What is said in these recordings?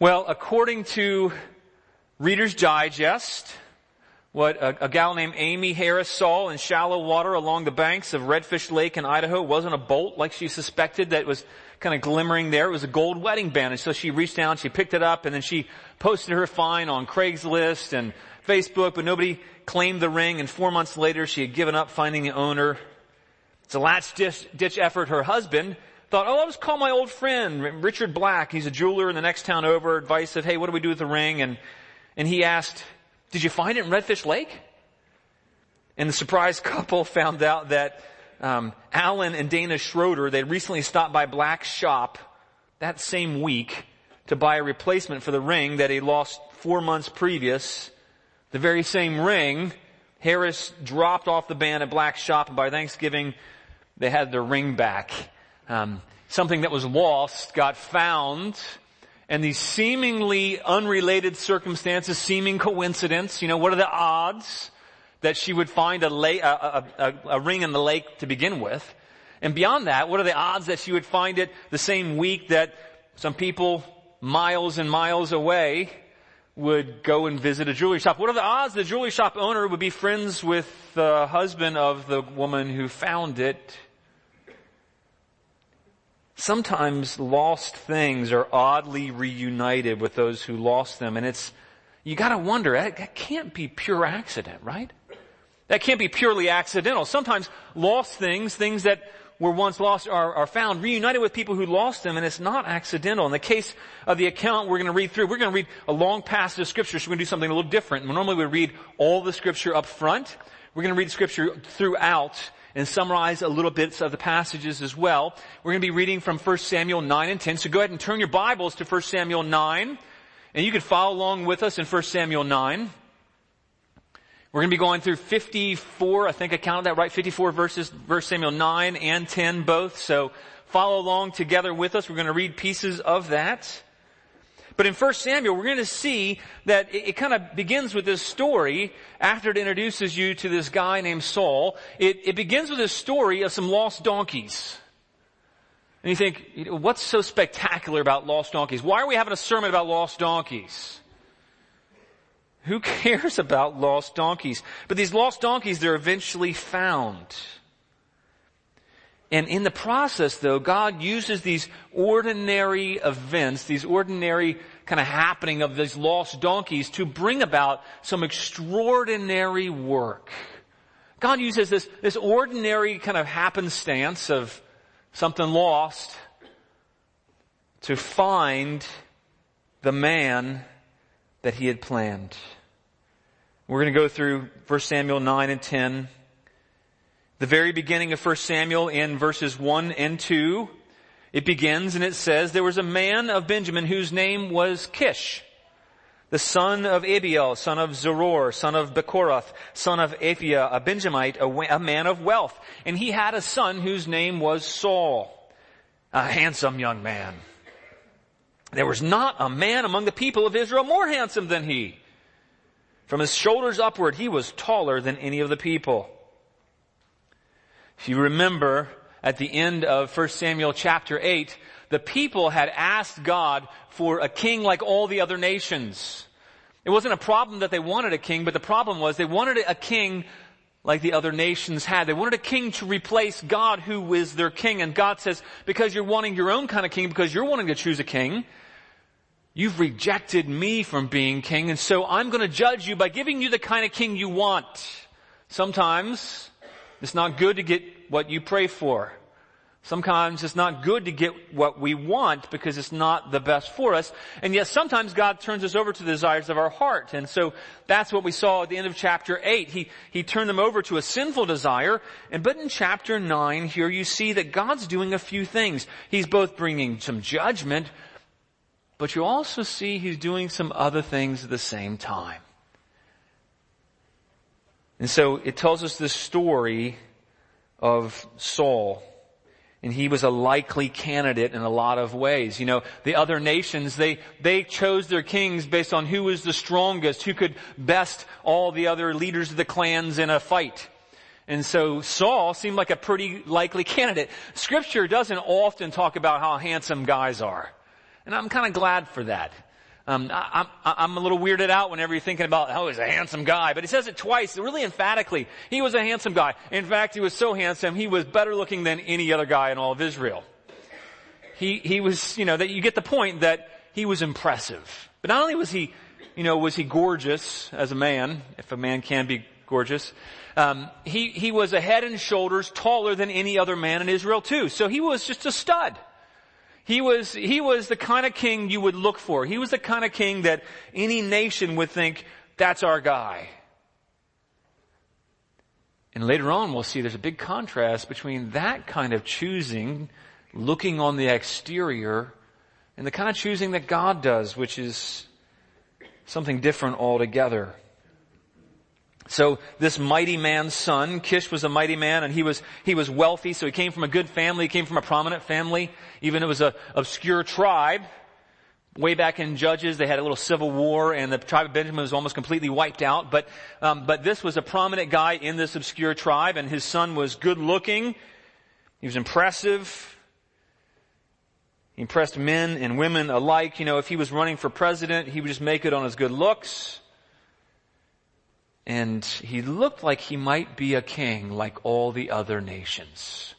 Well, according to Reader's Digest, what a, a, gal named Amy Harris saw in shallow water along the banks of Redfish Lake in Idaho wasn't a bolt like she suspected that was kind of glimmering there. It was a gold wedding band. And so she reached down, she picked it up, and then she posted her find on Craigslist and Facebook, but nobody claimed the ring. And four months later, she had given up finding the owner. It's a last ditch, ditch effort. Her husband thought, oh, I'll just call my old friend, Richard Black. He's a jeweler in the next town over. Advice of, hey, what do we do with the ring? And, and he asked, did you find it in Redfish Lake? And the surprised couple found out that um, Alan and Dana Schroeder, they recently stopped by Black's shop that same week to buy a replacement for the ring that he lost four months previous. The very same ring, Harris dropped off the band at Black's shop, and by Thanksgiving, they had their ring back. Um, something that was lost got found, and these seemingly unrelated circumstances, seeming coincidence, you know, what are the odds that she would find a, a, a, a, ring in the lake to begin with? And beyond that, what are the odds that she would find it the same week that some people miles and miles away would go and visit a jewelry shop? What are the odds the jewelry shop owner would be friends with the husband of the woman who found it? Sometimes lost things are oddly reunited with those who lost them, and it's, you gotta wonder, that can't be pure accident, right? That can't be purely accidental. Sometimes lost things, things that were once lost are, are, found reunited with people who lost them and it's not accidental. In the case of the account we're going to read through, we're going to read a long passage of scripture, so we're going to do something a little different. Normally we read all the scripture up front. We're going to read scripture throughout and summarize a little bits of the passages as well. We're going to be reading from 1 Samuel 9 and 10. So go ahead and turn your Bibles to 1 Samuel 9. And you can follow along with us in 1 Samuel 9. We're going to be going through 54, I think I counted that right, 54 verses, verse Samuel 9 and 10 both. So follow along together with us. We're going to read pieces of that. But in 1 Samuel, we're going to see that it, it kind of begins with this story after it introduces you to this guy named Saul. It, it begins with this story of some lost donkeys. And you think, what's so spectacular about lost donkeys? Why are we having a sermon about lost donkeys? Who cares about lost donkeys? But these lost donkeys, they're eventually found. And in the process though, God uses these ordinary events, these ordinary kind of happening of these lost donkeys to bring about some extraordinary work. God uses this, this ordinary kind of happenstance of something lost to find the man that he had planned. We're going to go through 1 Samuel 9 and 10. The very beginning of 1 Samuel in verses 1 and 2, it begins and it says, There was a man of Benjamin whose name was Kish, the son of Abiel, son of Zeror, son of Bechorath, son of Aphiah, a Benjamite, a, a man of wealth. And he had a son whose name was Saul, a handsome young man. There was not a man among the people of Israel more handsome than he. From his shoulders upward, he was taller than any of the people. If you remember at the end of 1 Samuel chapter 8, the people had asked God for a king like all the other nations. It wasn't a problem that they wanted a king, but the problem was they wanted a king like the other nations had. They wanted a king to replace God who is their king. And God says, because you're wanting your own kind of king, because you're wanting to choose a king, you've rejected me from being king. And so I'm going to judge you by giving you the kind of king you want. Sometimes it's not good to get what you pray for. Sometimes it's not good to get what we want because it's not the best for us. And yet sometimes God turns us over to the desires of our heart. And so that's what we saw at the end of chapter 8. He, he turned them over to a sinful desire. And but in chapter 9 here you see that God's doing a few things. He's both bringing some judgment, but you also see He's doing some other things at the same time. And so it tells us this story of Saul. And he was a likely candidate in a lot of ways. You know, the other nations, they, they chose their kings based on who was the strongest, who could best all the other leaders of the clans in a fight. And so Saul seemed like a pretty likely candidate. Scripture doesn't often talk about how handsome guys are. And I'm kind of glad for that. Um, I, am a little weirded out whenever you're thinking about, oh, he's a handsome guy. But he says it twice, really emphatically. He was a handsome guy. In fact, he was so handsome, he was better looking than any other guy in all of Israel. He, he was, you know, that you get the point that he was impressive. But not only was he, you know, was he gorgeous as a man, if a man can be gorgeous, um, he, he was a head and shoulders taller than any other man in Israel too. So he was just a stud. He was, he was the kind of king you would look for. He was the kind of king that any nation would think, that's our guy. And later on we'll see there's a big contrast between that kind of choosing, looking on the exterior, and the kind of choosing that God does, which is something different altogether. So this mighty man's son, Kish was a mighty man and he was, he was wealthy, so he came from a good family, he came from a prominent family, even it was a obscure tribe. Way back in Judges, they had a little civil war and the tribe of Benjamin was almost completely wiped out, but, um, but this was a prominent guy in this obscure tribe and his son was good looking, he was impressive, he impressed men and women alike. You know, if he was running for president, he would just make it on his good looks. And he looked like he might be a king like all the other nations.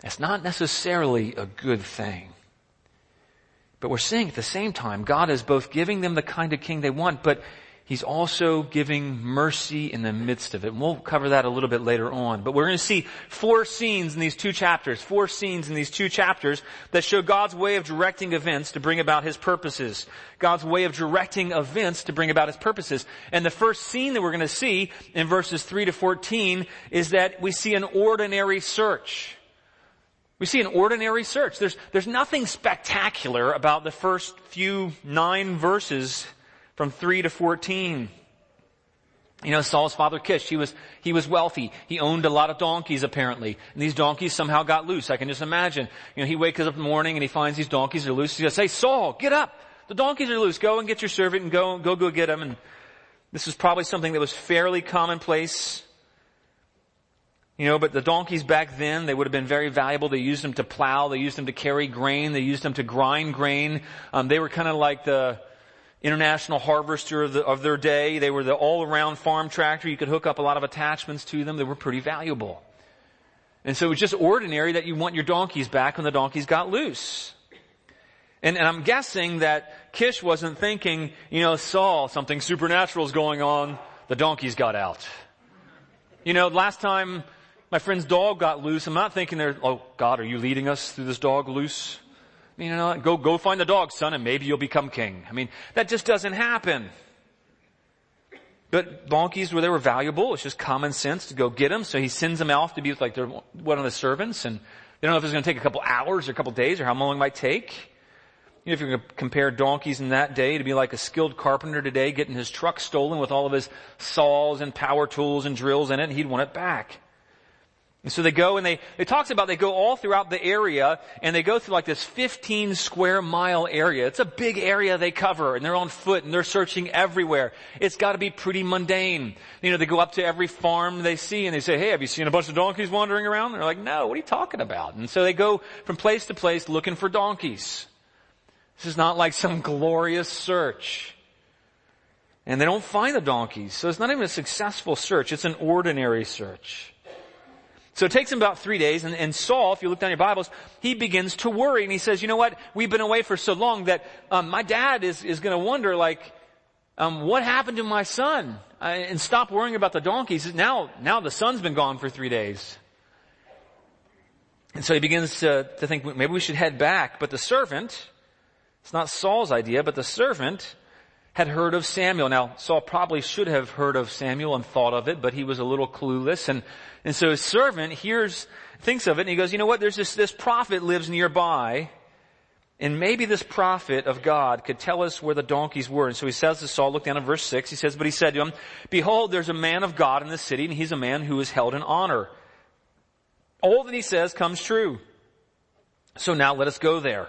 That's not necessarily a good thing. But we're seeing at the same time, God is both giving them the kind of king they want, but He's also giving mercy in the midst of it. And we'll cover that a little bit later on. But we're going to see four scenes in these two chapters, four scenes in these two chapters that show God's way of directing events to bring about His purposes. God's way of directing events to bring about His purposes. And the first scene that we're going to see in verses 3 to 14 is that we see an ordinary search. We see an ordinary search. There's, there's nothing spectacular about the first few nine verses from 3 to 14. You know, Saul's father Kish, he was, he was wealthy. He owned a lot of donkeys apparently. And these donkeys somehow got loose. I can just imagine. You know, he wakes up in the morning and he finds these donkeys are loose. He says, hey Saul, get up. The donkeys are loose. Go and get your servant and go, go, go get them. And this was probably something that was fairly commonplace. You know, but the donkeys back then, they would have been very valuable. They used them to plow. They used them to carry grain. They used them to grind grain. Um, they were kind of like the, international harvester of, the, of their day. They were the all-around farm tractor. You could hook up a lot of attachments to them. They were pretty valuable. And so it was just ordinary that you want your donkeys back when the donkeys got loose. And, and I'm guessing that Kish wasn't thinking, you know, Saul, something supernatural is going on. The donkeys got out. You know, last time my friend's dog got loose, I'm not thinking there, oh God, are you leading us through this dog loose? You know, go, go find the dog, son, and maybe you'll become king. I mean, that just doesn't happen. But donkeys were, they were valuable. It's just common sense to go get them. So he sends them off to be with like their, one of the servants and they don't know if it's going to take a couple hours or a couple days or how long it might take. You know, if you're going to compare donkeys in that day to be like a skilled carpenter today getting his truck stolen with all of his saws and power tools and drills in it, he'd want it back. And so they go and they, it talks about they go all throughout the area and they go through like this 15 square mile area. It's a big area they cover and they're on foot and they're searching everywhere. It's gotta be pretty mundane. You know, they go up to every farm they see and they say, hey, have you seen a bunch of donkeys wandering around? And they're like, no, what are you talking about? And so they go from place to place looking for donkeys. This is not like some glorious search. And they don't find the donkeys. So it's not even a successful search. It's an ordinary search. So it takes him about three days, and, and, Saul, if you look down your Bibles, he begins to worry, and he says, you know what, we've been away for so long that um, my dad is, is going to wonder, like, um, what happened to my son? Uh, and stop worrying about the donkeys. Now, now the son's been gone for three days. And so he begins to, to think, maybe we should head back. But the servant, it's not Saul's idea, but the servant had heard of Samuel. Now, Saul probably should have heard of Samuel and thought of it, but he was a little clueless. And, and so his servant hears, thinks of it, and he goes, you know what, there's this, this prophet lives nearby, and maybe this prophet of God could tell us where the donkeys were. And so he says to Saul, look down at verse 6, he says, but he said to him, behold, there's a man of God in the city, and he's a man who is held in honor. All that he says comes true. So now let us go there.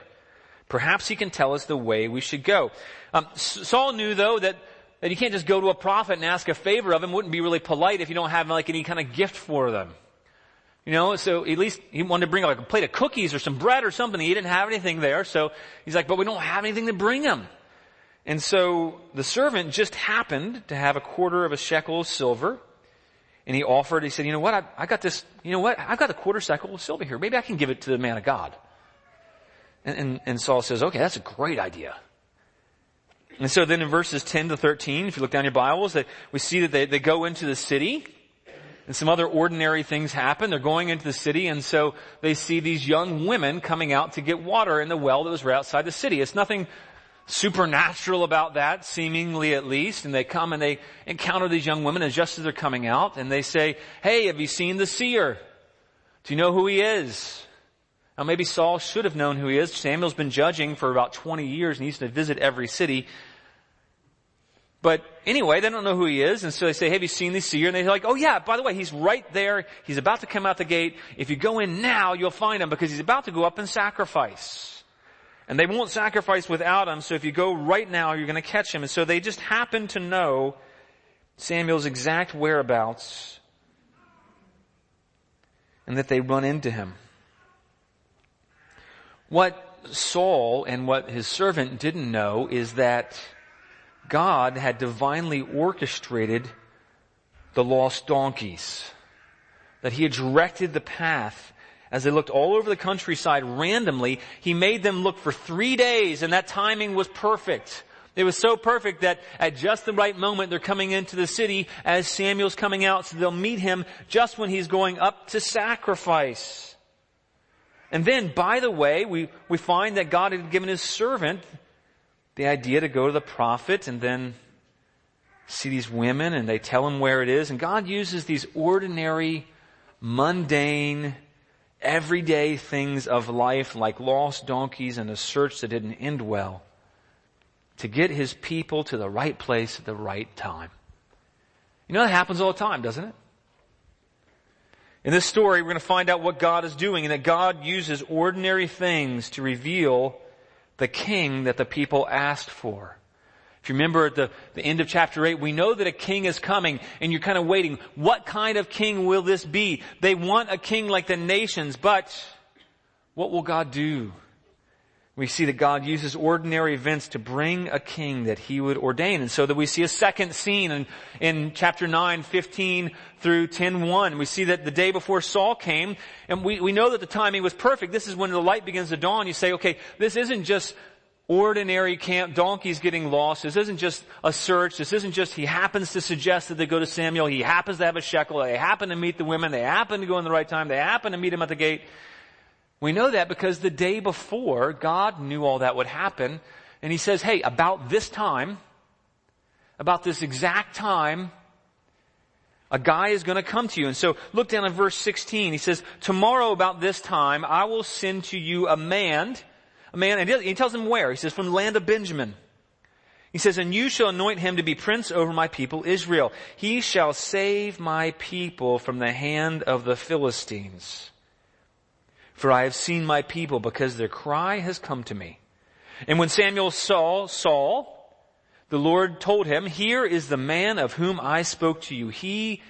Perhaps he can tell us the way we should go. Um, Saul knew though that, that you can't just go to a prophet and ask a favor of him. Wouldn't be really polite if you don't have like any kind of gift for them. You know, so at least he wanted to bring like a plate of cookies or some bread or something. He didn't have anything there. So he's like, but we don't have anything to bring him. And so the servant just happened to have a quarter of a shekel of silver. And he offered, he said, you know what, I, I got this, you know what, I've got a quarter shekel of silver here. Maybe I can give it to the man of God. And, and, and Saul says, okay, that's a great idea. And so then in verses 10 to 13, if you look down your Bibles, that we see that they, they go into the city and some other ordinary things happen. They're going into the city and so they see these young women coming out to get water in the well that was right outside the city. It's nothing supernatural about that, seemingly at least. And they come and they encounter these young women and just as they're coming out and they say, Hey, have you seen the seer? Do you know who he is? Now maybe Saul should have known who he is. Samuel's been judging for about 20 years and he used to visit every city. But anyway, they don't know who he is, and so they say, have you seen the seer? And they're like, oh yeah, by the way, he's right there. He's about to come out the gate. If you go in now, you'll find him because he's about to go up and sacrifice. And they won't sacrifice without him, so if you go right now, you're going to catch him. And so they just happen to know Samuel's exact whereabouts and that they run into him. What Saul and what his servant didn't know is that God had divinely orchestrated the lost donkeys. That he had directed the path as they looked all over the countryside randomly, he made them look for three days and that timing was perfect. It was so perfect that at just the right moment they're coming into the city as Samuel's coming out so they'll meet him just when he's going up to sacrifice. And then, by the way, we, we find that God had given his servant the idea to go to the prophet and then see these women and they tell him where it is. And God uses these ordinary, mundane, everyday things of life like lost donkeys and a search that didn't end well to get his people to the right place at the right time. You know that happens all the time, doesn't it? In this story, we're going to find out what God is doing and that God uses ordinary things to reveal the king that the people asked for. If you remember at the, the end of chapter 8, we know that a king is coming and you're kind of waiting. What kind of king will this be? They want a king like the nations, but what will God do? We see that God uses ordinary events to bring a king that he would ordain. And so that we see a second scene in, in chapter 9, 15 through 10, 1. We see that the day before Saul came, and we, we know that the timing was perfect. This is when the light begins to dawn. You say, okay, this isn't just ordinary camp donkeys getting lost. This isn't just a search. This isn't just he happens to suggest that they go to Samuel. He happens to have a shekel. They happen to meet the women. They happen to go in the right time. They happen to meet him at the gate. We know that because the day before, God knew all that would happen. And he says, hey, about this time, about this exact time, a guy is going to come to you. And so look down at verse 16. He says, tomorrow about this time, I will send to you a man a man, and he tells him where. He says, from the land of Benjamin. He says, and you shall anoint him to be prince over my people Israel. He shall save my people from the hand of the Philistines. For I have seen my people because their cry has come to me. And when Samuel saw Saul, the Lord told him, here is the man of whom I spoke to you. He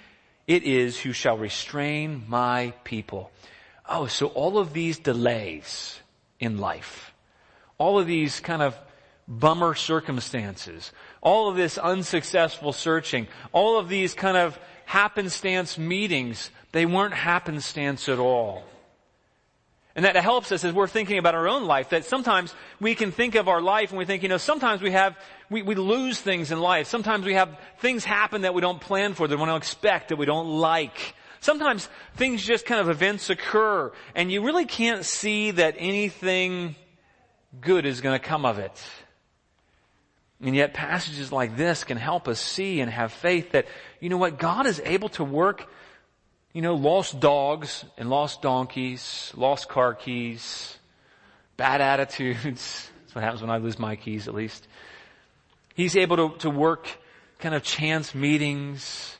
it is who shall restrain my people. Oh, so all of these delays in life, all of these kind of bummer circumstances, all of this unsuccessful searching, all of these kind of happenstance meetings, they weren't happenstance at all. And that helps us as we're thinking about our own life, that sometimes we can think of our life and we think, you know, sometimes we have, we, we lose things in life. Sometimes we have things happen that we don't plan for, that we don't expect, that we don't like. Sometimes things just kind of events occur and you really can't see that anything good is going to come of it. And yet passages like this can help us see and have faith that, you know what, God is able to work, you know, lost dogs and lost donkeys, lost car keys, bad attitudes. That's what happens when I lose my keys at least. He's able to, to work kind of chance meetings.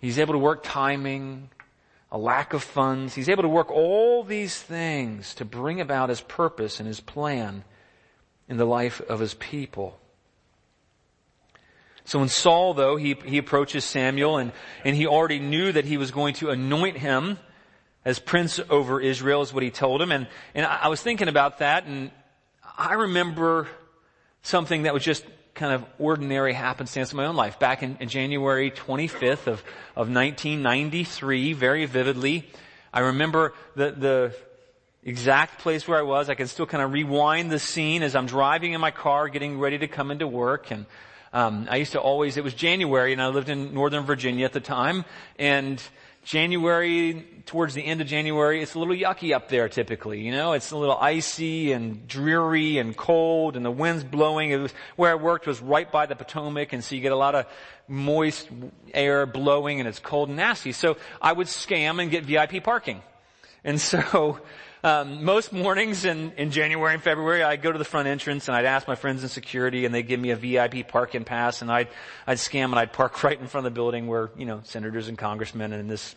He's able to work timing, a lack of funds. He's able to work all these things to bring about his purpose and his plan in the life of his people. So when Saul, though, he, he approaches Samuel and, and he already knew that he was going to anoint him as prince over Israel is what he told him. And, and I was thinking about that and I remember something that was just kind of ordinary happenstance in my own life. Back in, in January 25th of, of 1993, very vividly, I remember the, the exact place where I was. I can still kind of rewind the scene as I'm driving in my car, getting ready to come into work. And um, I used to always, it was January, and I lived in Northern Virginia at the time, and January, towards the end of January, it's a little yucky up there typically, you know, it's a little icy and dreary and cold and the wind's blowing. It was, where I worked was right by the Potomac and so you get a lot of moist air blowing and it's cold and nasty. So I would scam and get VIP parking. And so, um, most mornings in, in January and February, I'd go to the front entrance and I'd ask my friends in security and they'd give me a VIP parking pass and I'd, I'd scam and I'd park right in front of the building where, you know, senators and congressmen and this,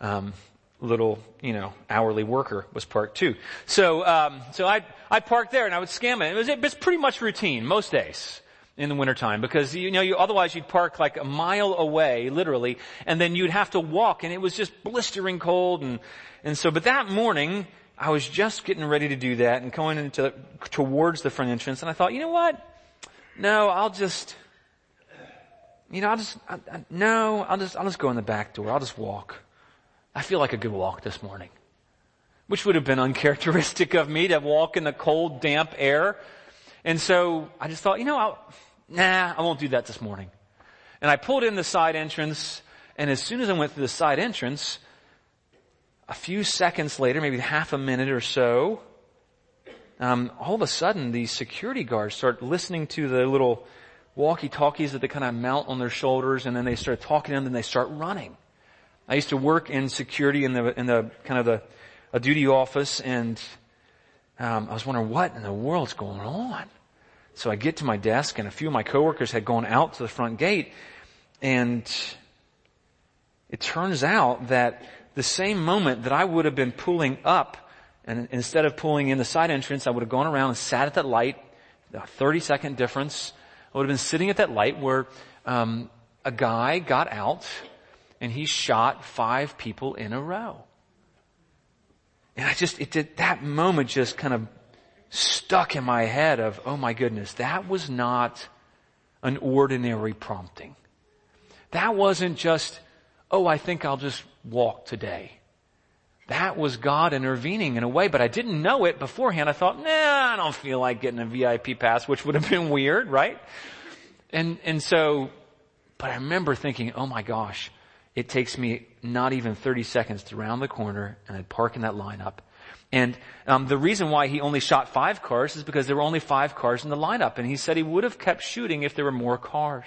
um, little, you know, hourly worker was parked too. So, um, so I'd, I'd park there and I would scam it. It was, it was pretty much routine most days in the wintertime because you know you otherwise you'd park like a mile away literally and then you'd have to walk and it was just blistering cold and and so, but that morning, I was just getting ready to do that and going into, towards the front entrance and I thought, you know what? No, I'll just, you know, I'll just, I, I, no, I'll just, I'll just go in the back door. I'll just walk. I feel like a good walk this morning. Which would have been uncharacteristic of me to walk in the cold, damp air. And so I just thought, you know, I'll, nah, I won't do that this morning. And I pulled in the side entrance and as soon as I went through the side entrance, a few seconds later, maybe half a minute or so, um, all of a sudden these security guards start listening to the little walkie-talkies that they kind of mount on their shoulders, and then they start talking to them, and they start running. I used to work in security in the in the kind of the a duty office, and um, I was wondering what in the world's going on. So I get to my desk, and a few of my coworkers had gone out to the front gate, and it turns out that the same moment that I would have been pulling up, and instead of pulling in the side entrance, I would have gone around and sat at that light, a 30 second difference. I would have been sitting at that light where um, a guy got out and he shot five people in a row. And I just, it did, that moment just kind of stuck in my head of, oh my goodness, that was not an ordinary prompting. That wasn't just, oh, I think I'll just walk today. That was God intervening in a way, but I didn't know it beforehand. I thought, nah, I don't feel like getting a VIP pass, which would have been weird, right? And, and so, but I remember thinking, oh my gosh, it takes me not even 30 seconds to round the corner and I'd park in that lineup. And um, the reason why he only shot five cars is because there were only five cars in the lineup. And he said he would have kept shooting if there were more cars.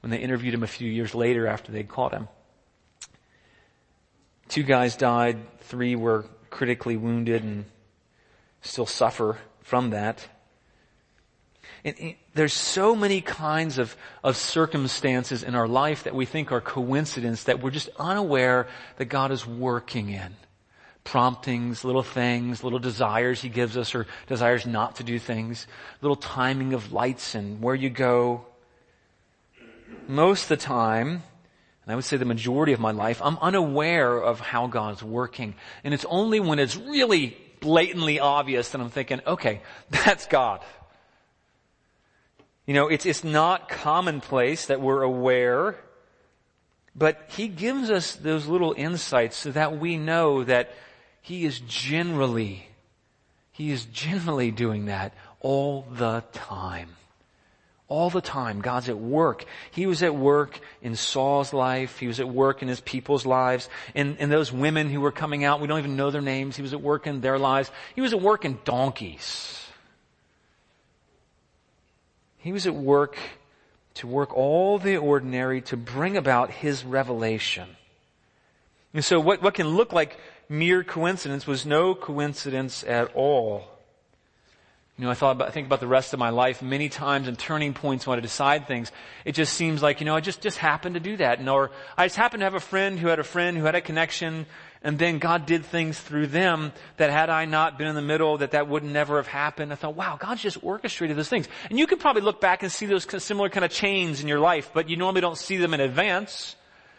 When they interviewed him a few years later after they'd caught him. Two guys died, three were critically wounded and still suffer from that. And there's so many kinds of, of circumstances in our life that we think are coincidence that we're just unaware that God is working in. Promptings, little things, little desires He gives us or desires not to do things, little timing of lights and where you go. Most of the time, and I would say the majority of my life, I'm unaware of how God's working. And it's only when it's really blatantly obvious that I'm thinking, okay, that's God. You know, it's, it's not commonplace that we're aware, but He gives us those little insights so that we know that He is generally, He is generally doing that all the time. All the time, God's at work. He was at work in Saul's life. He was at work in his people's lives. And, and those women who were coming out, we don't even know their names. He was at work in their lives. He was at work in donkeys. He was at work to work all the ordinary to bring about his revelation. And so what, what can look like mere coincidence was no coincidence at all. You know, I thought about, I think about the rest of my life many times and turning points when I decide things. It just seems like, you know, I just, just happened to do that. And, or I just happened to have a friend who had a friend who had a connection and then God did things through them that had I not been in the middle, that that would never have happened. I thought, wow, God's just orchestrated those things. And you could probably look back and see those similar kind of chains in your life, but you normally don't see them in advance.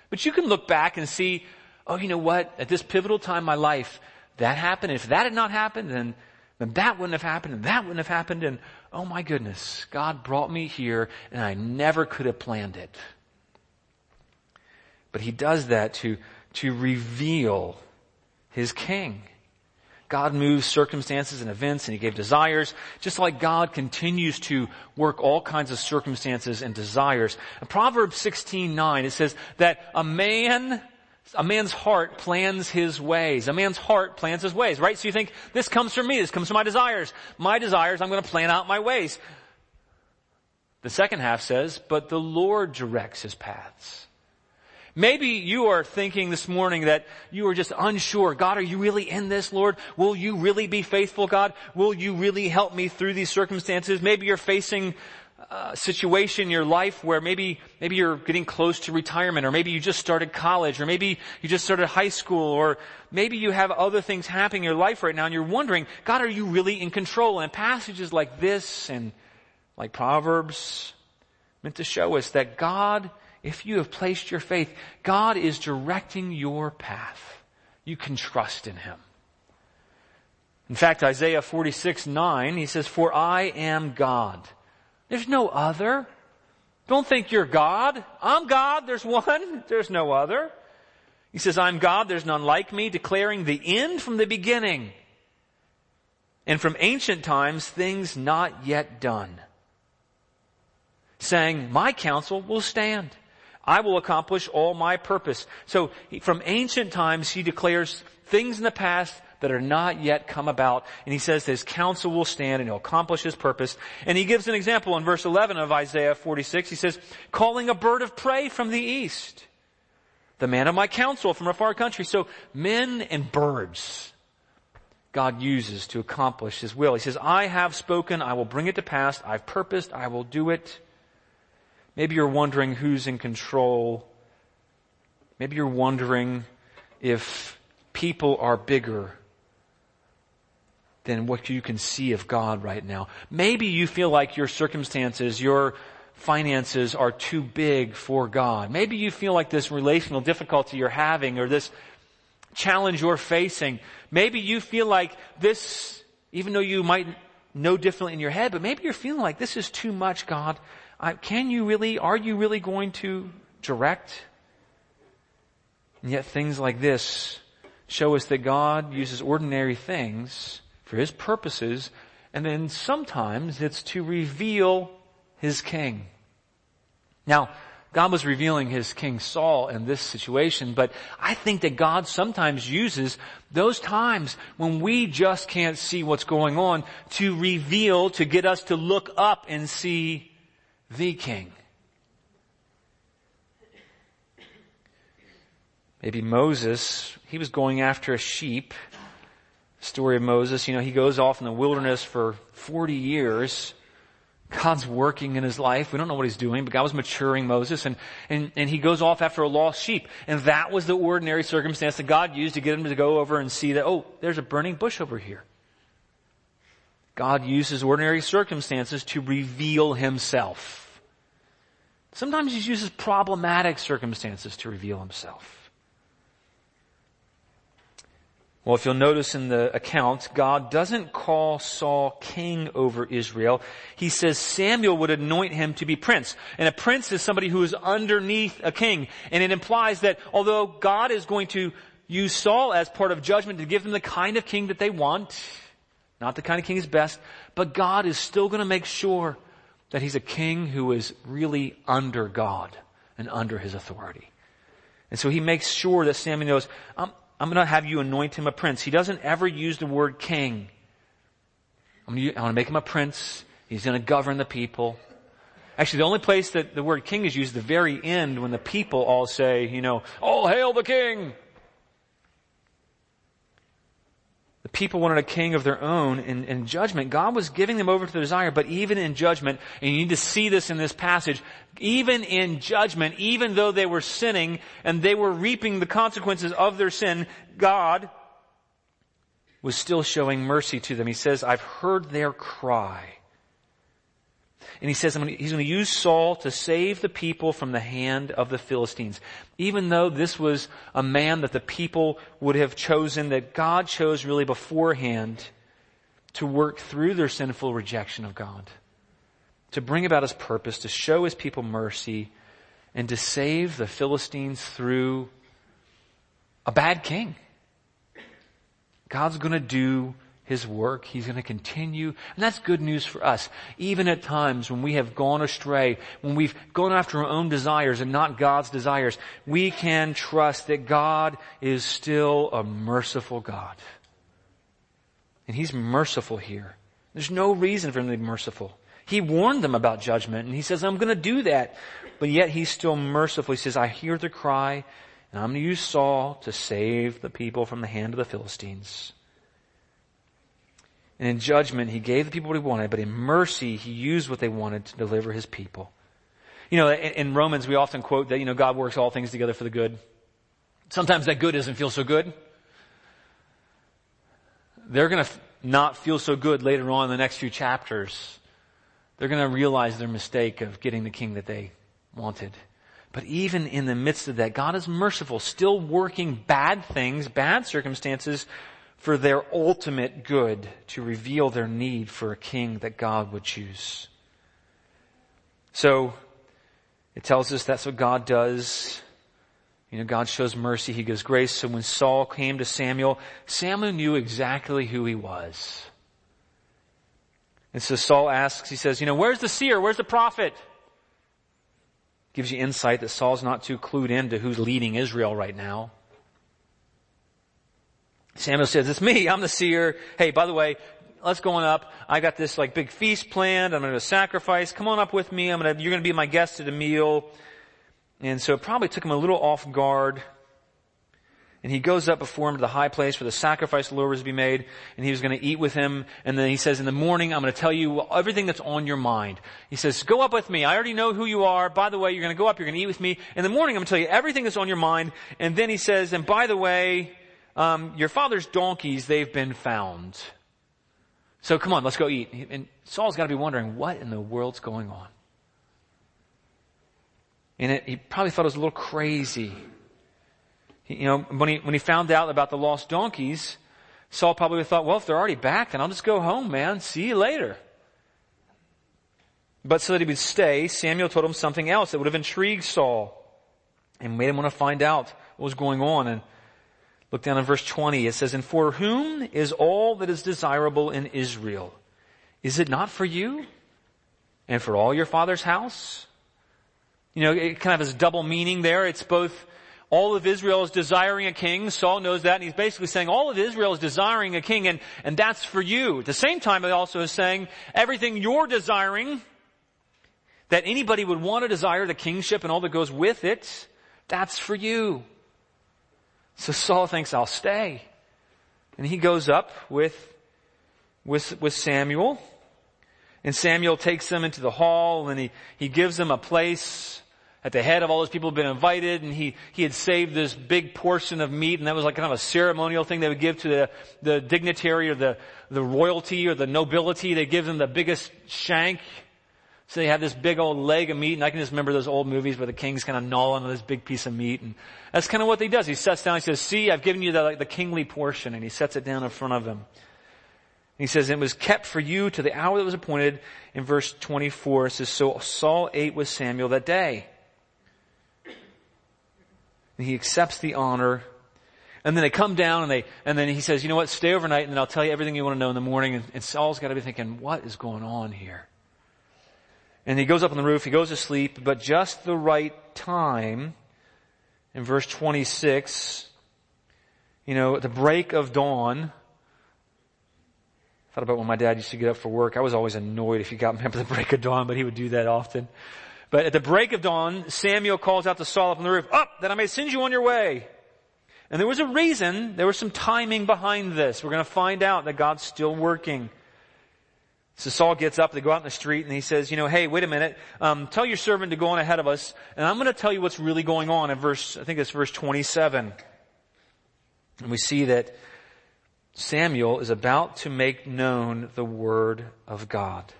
But you can look back and see, oh, you know what? At this pivotal time in my life, that happened. If that had not happened, then then that wouldn't have happened and that wouldn't have happened and oh my goodness, God brought me here and I never could have planned it. But he does that to, to reveal his king. God moves circumstances and events and he gave desires, just like God continues to work all kinds of circumstances and desires. In Proverbs 16:9 it says that a man a man's heart plans his ways. A man's heart plans his ways, right? So you think, this comes from me, this comes from my desires. My desires, I'm going to plan out my ways. The second half says, but the Lord directs his paths. Maybe you are thinking this morning that you are just unsure. God, are you really in this, Lord? Will you really be faithful, God? Will you really help me through these circumstances? Maybe you're facing a situation in your life where maybe, maybe you're getting close to retirement, or maybe you just started college, or maybe you just started high school, or maybe you have other things happening in your life right now and you're wondering, God, are you really in control? And passages like this and like Proverbs meant to show us that God if you have placed your faith, God is directing your path. You can trust in Him. In fact, Isaiah 46, 9, he says, For I am God. There's no other. Don't think you're God. I'm God. There's one. There's no other. He says, I'm God. There's none like me, declaring the end from the beginning. And from ancient times, things not yet done. Saying, my counsel will stand. I will accomplish all my purpose. So from ancient times, he declares things in the past that are not yet come about. And he says his counsel will stand and he'll accomplish his purpose. And he gives an example in verse 11 of Isaiah 46. He says, calling a bird of prey from the east. The man of my counsel from a far country. So men and birds God uses to accomplish his will. He says, I have spoken, I will bring it to pass, I've purposed, I will do it. Maybe you're wondering who's in control. Maybe you're wondering if people are bigger than what you can see of God right now. Maybe you feel like your circumstances, your finances are too big for God. Maybe you feel like this relational difficulty you're having or this challenge you're facing. Maybe you feel like this, even though you might know differently in your head, but maybe you're feeling like this is too much, God can you really, are you really going to direct? And yet things like this show us that God uses ordinary things for His purposes, and then sometimes it's to reveal His King. Now, God was revealing His King Saul in this situation, but I think that God sometimes uses those times when we just can't see what's going on to reveal, to get us to look up and see the king. Maybe Moses, he was going after a sheep. Story of Moses, you know, he goes off in the wilderness for 40 years. God's working in his life. We don't know what he's doing, but God was maturing Moses and, and, and he goes off after a lost sheep. And that was the ordinary circumstance that God used to get him to go over and see that, oh, there's a burning bush over here. God uses ordinary circumstances to reveal himself. Sometimes he uses problematic circumstances to reveal himself. Well, if you'll notice in the account, God doesn't call Saul king over Israel. He says Samuel would anoint him to be prince. And a prince is somebody who is underneath a king. And it implies that although God is going to use Saul as part of judgment to give them the kind of king that they want, not the kind of king who's best, but God is still going to make sure that he's a king who is really under God and under his authority. And so he makes sure that Samuel knows, I'm, I'm going to have you anoint him a prince. He doesn't ever use the word king. I'm going to make him a prince. He's going to govern the people. Actually, the only place that the word king is used at the very end when the people all say, you know, all hail the king. The people wanted a king of their own in, in judgment. God was giving them over to the desire, but even in judgment, and you need to see this in this passage, even in judgment, even though they were sinning and they were reaping the consequences of their sin, God was still showing mercy to them. He says, I've heard their cry. And he says he's going to use Saul to save the people from the hand of the Philistines. Even though this was a man that the people would have chosen, that God chose really beforehand, to work through their sinful rejection of God, to bring about his purpose, to show his people mercy, and to save the Philistines through a bad king. God's going to do his work. He's going to continue. And that's good news for us. Even at times when we have gone astray, when we've gone after our own desires and not God's desires, we can trust that God is still a merciful God. And He's merciful here. There's no reason for Him to be merciful. He warned them about judgment and He says, I'm going to do that. But yet He's still merciful. He says, I hear the cry and I'm going to use Saul to save the people from the hand of the Philistines. And in judgment, he gave the people what he wanted, but in mercy, he used what they wanted to deliver his people. You know, in, Romans, we often quote that, you know, God works all things together for the good. Sometimes that good doesn't feel so good. They're going to not feel so good later on in the next few chapters. They're going to realize their mistake of getting the king that they wanted. But even in the midst of that, God is merciful, still working bad things, bad circumstances for their ultimate good to reveal their need for a king that God would choose. So, it tells us that's what God does. You know, God shows mercy, He gives grace. So when Saul came to Samuel, Samuel knew exactly who he was. And so Saul asks, he says, you know, where's the seer? Where's the prophet? Gives you insight that Saul's not too clued into who's leading Israel right now. Samuel says, it's me, I'm the seer. Hey, by the way, let's go on up. I got this like big feast planned. I'm going to sacrifice. Come on up with me. I'm going to, you're going to be my guest at a meal. And so it probably took him a little off guard. And he goes up before him to the high place where the sacrifice to be made, and he was going to eat with him. And then he says, in the morning, I'm going to tell you everything that's on your mind. He says, go up with me. I already know who you are. By the way, you're going to go up, you're going to eat with me. In the morning, I'm going to tell you everything that's on your mind. And then he says, and by the way, um, your father's donkeys, they've been found. So come on, let's go eat. And Saul's got to be wondering, what in the world's going on? And it, he probably thought it was a little crazy. He, you know, when he, when he found out about the lost donkeys, Saul probably thought, well, if they're already back, then I'll just go home, man. See you later. But so that he would stay, Samuel told him something else that would have intrigued Saul and made him want to find out what was going on. And Look down in verse 20. It says, And for whom is all that is desirable in Israel? Is it not for you? And for all your father's house? You know, it kind of has double meaning there. It's both all of Israel is desiring a king. Saul knows that, and he's basically saying all of Israel is desiring a king, and, and that's for you. At the same time, it also is saying everything you're desiring, that anybody would want to desire the kingship and all that goes with it, that's for you. So Saul thinks, I'll stay. And he goes up with, with, with Samuel. And Samuel takes them into the hall and he, he gives them a place at the head of all those people who've been invited and he, he had saved this big portion of meat and that was like kind of a ceremonial thing they would give to the, the dignitary or the, the royalty or the nobility. They give them the biggest shank so they have this big old leg of meat, and I can just remember those old movies where the king's kind of gnawing on this big piece of meat, and that's kind of what he does. He sets down, he says, see, I've given you the, like, the kingly portion, and he sets it down in front of him. He says, it was kept for you to the hour that was appointed in verse 24. It says, so Saul ate with Samuel that day. And he accepts the honor. And then they come down and they, and then he says, you know what, stay overnight and then I'll tell you everything you want to know in the morning. And, and Saul's got to be thinking, what is going on here? And he goes up on the roof, he goes to sleep, but just the right time, in verse 26, you know, at the break of dawn, I thought about when my dad used to get up for work. I was always annoyed if he got me up at the break of dawn, but he would do that often. But at the break of dawn, Samuel calls out to Saul up on the roof, up, that I may send you on your way. And there was a reason, there was some timing behind this. We're going to find out that God's still working. So Saul gets up, they go out in the street, and he says, you know, hey, wait a minute, um, tell your servant to go on ahead of us, and I'm going to tell you what's really going on in verse, I think it's verse 27. And we see that Samuel is about to make known the word of God.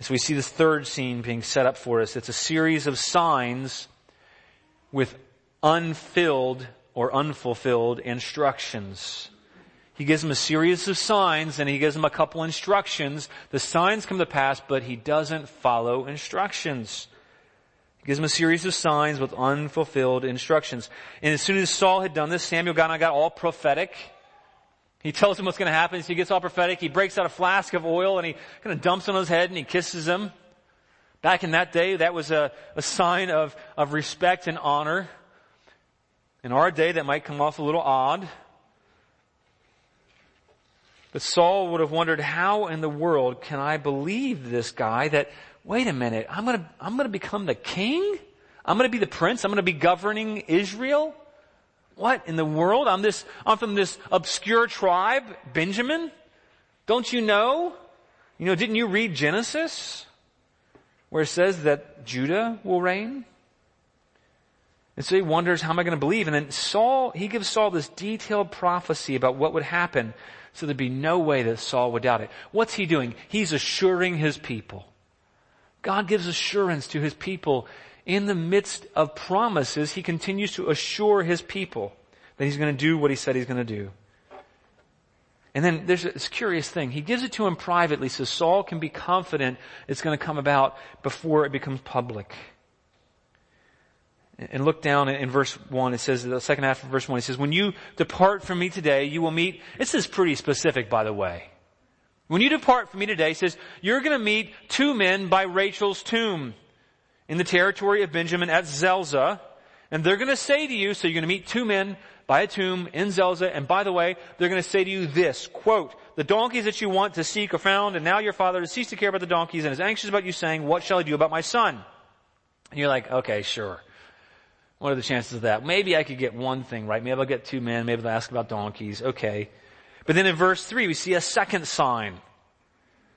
so we see this third scene being set up for us. It's a series of signs with unfilled or unfulfilled instructions. He gives him a series of signs and he gives him a couple instructions. The signs come to pass, but he doesn't follow instructions. He gives him a series of signs with unfulfilled instructions. And as soon as Saul had done this, Samuel got, got all prophetic. He tells him what's going to happen. So he gets all prophetic. He breaks out a flask of oil and he kind of dumps on his head and he kisses him. Back in that day, that was a, a sign of, of respect and honor. In our day, that might come off a little odd. But Saul would have wondered, how in the world can I believe this guy that, wait a minute, I'm gonna, I'm gonna become the king? I'm gonna be the prince? I'm gonna be governing Israel? What in the world? I'm this, I'm from this obscure tribe, Benjamin? Don't you know? You know, didn't you read Genesis? Where it says that Judah will reign? And so he wonders, how am I to believe? And then Saul, he gives Saul this detailed prophecy about what would happen so there'd be no way that Saul would doubt it. What's he doing? He's assuring his people. God gives assurance to his people. In the midst of promises, he continues to assure his people that he's going to do what he said he's going to do. And then there's this curious thing. He gives it to him privately so Saul can be confident it's going to come about before it becomes public. And look down in verse 1, it says, the second half of verse 1, it says, when you depart from me today, you will meet, this is pretty specific by the way. When you depart from me today, it says, you're gonna meet two men by Rachel's tomb in the territory of Benjamin at Zelzah, and they're gonna say to you, so you're gonna meet two men by a tomb in Zelzah, and by the way, they're gonna say to you this, quote, the donkeys that you want to seek are found, and now your father has ceased to care about the donkeys and is anxious about you saying, what shall I do about my son? And you're like, okay, sure. What are the chances of that? Maybe I could get one thing right. Maybe I'll get two men. Maybe they'll ask about donkeys. Okay. But then in verse 3, we see a second sign.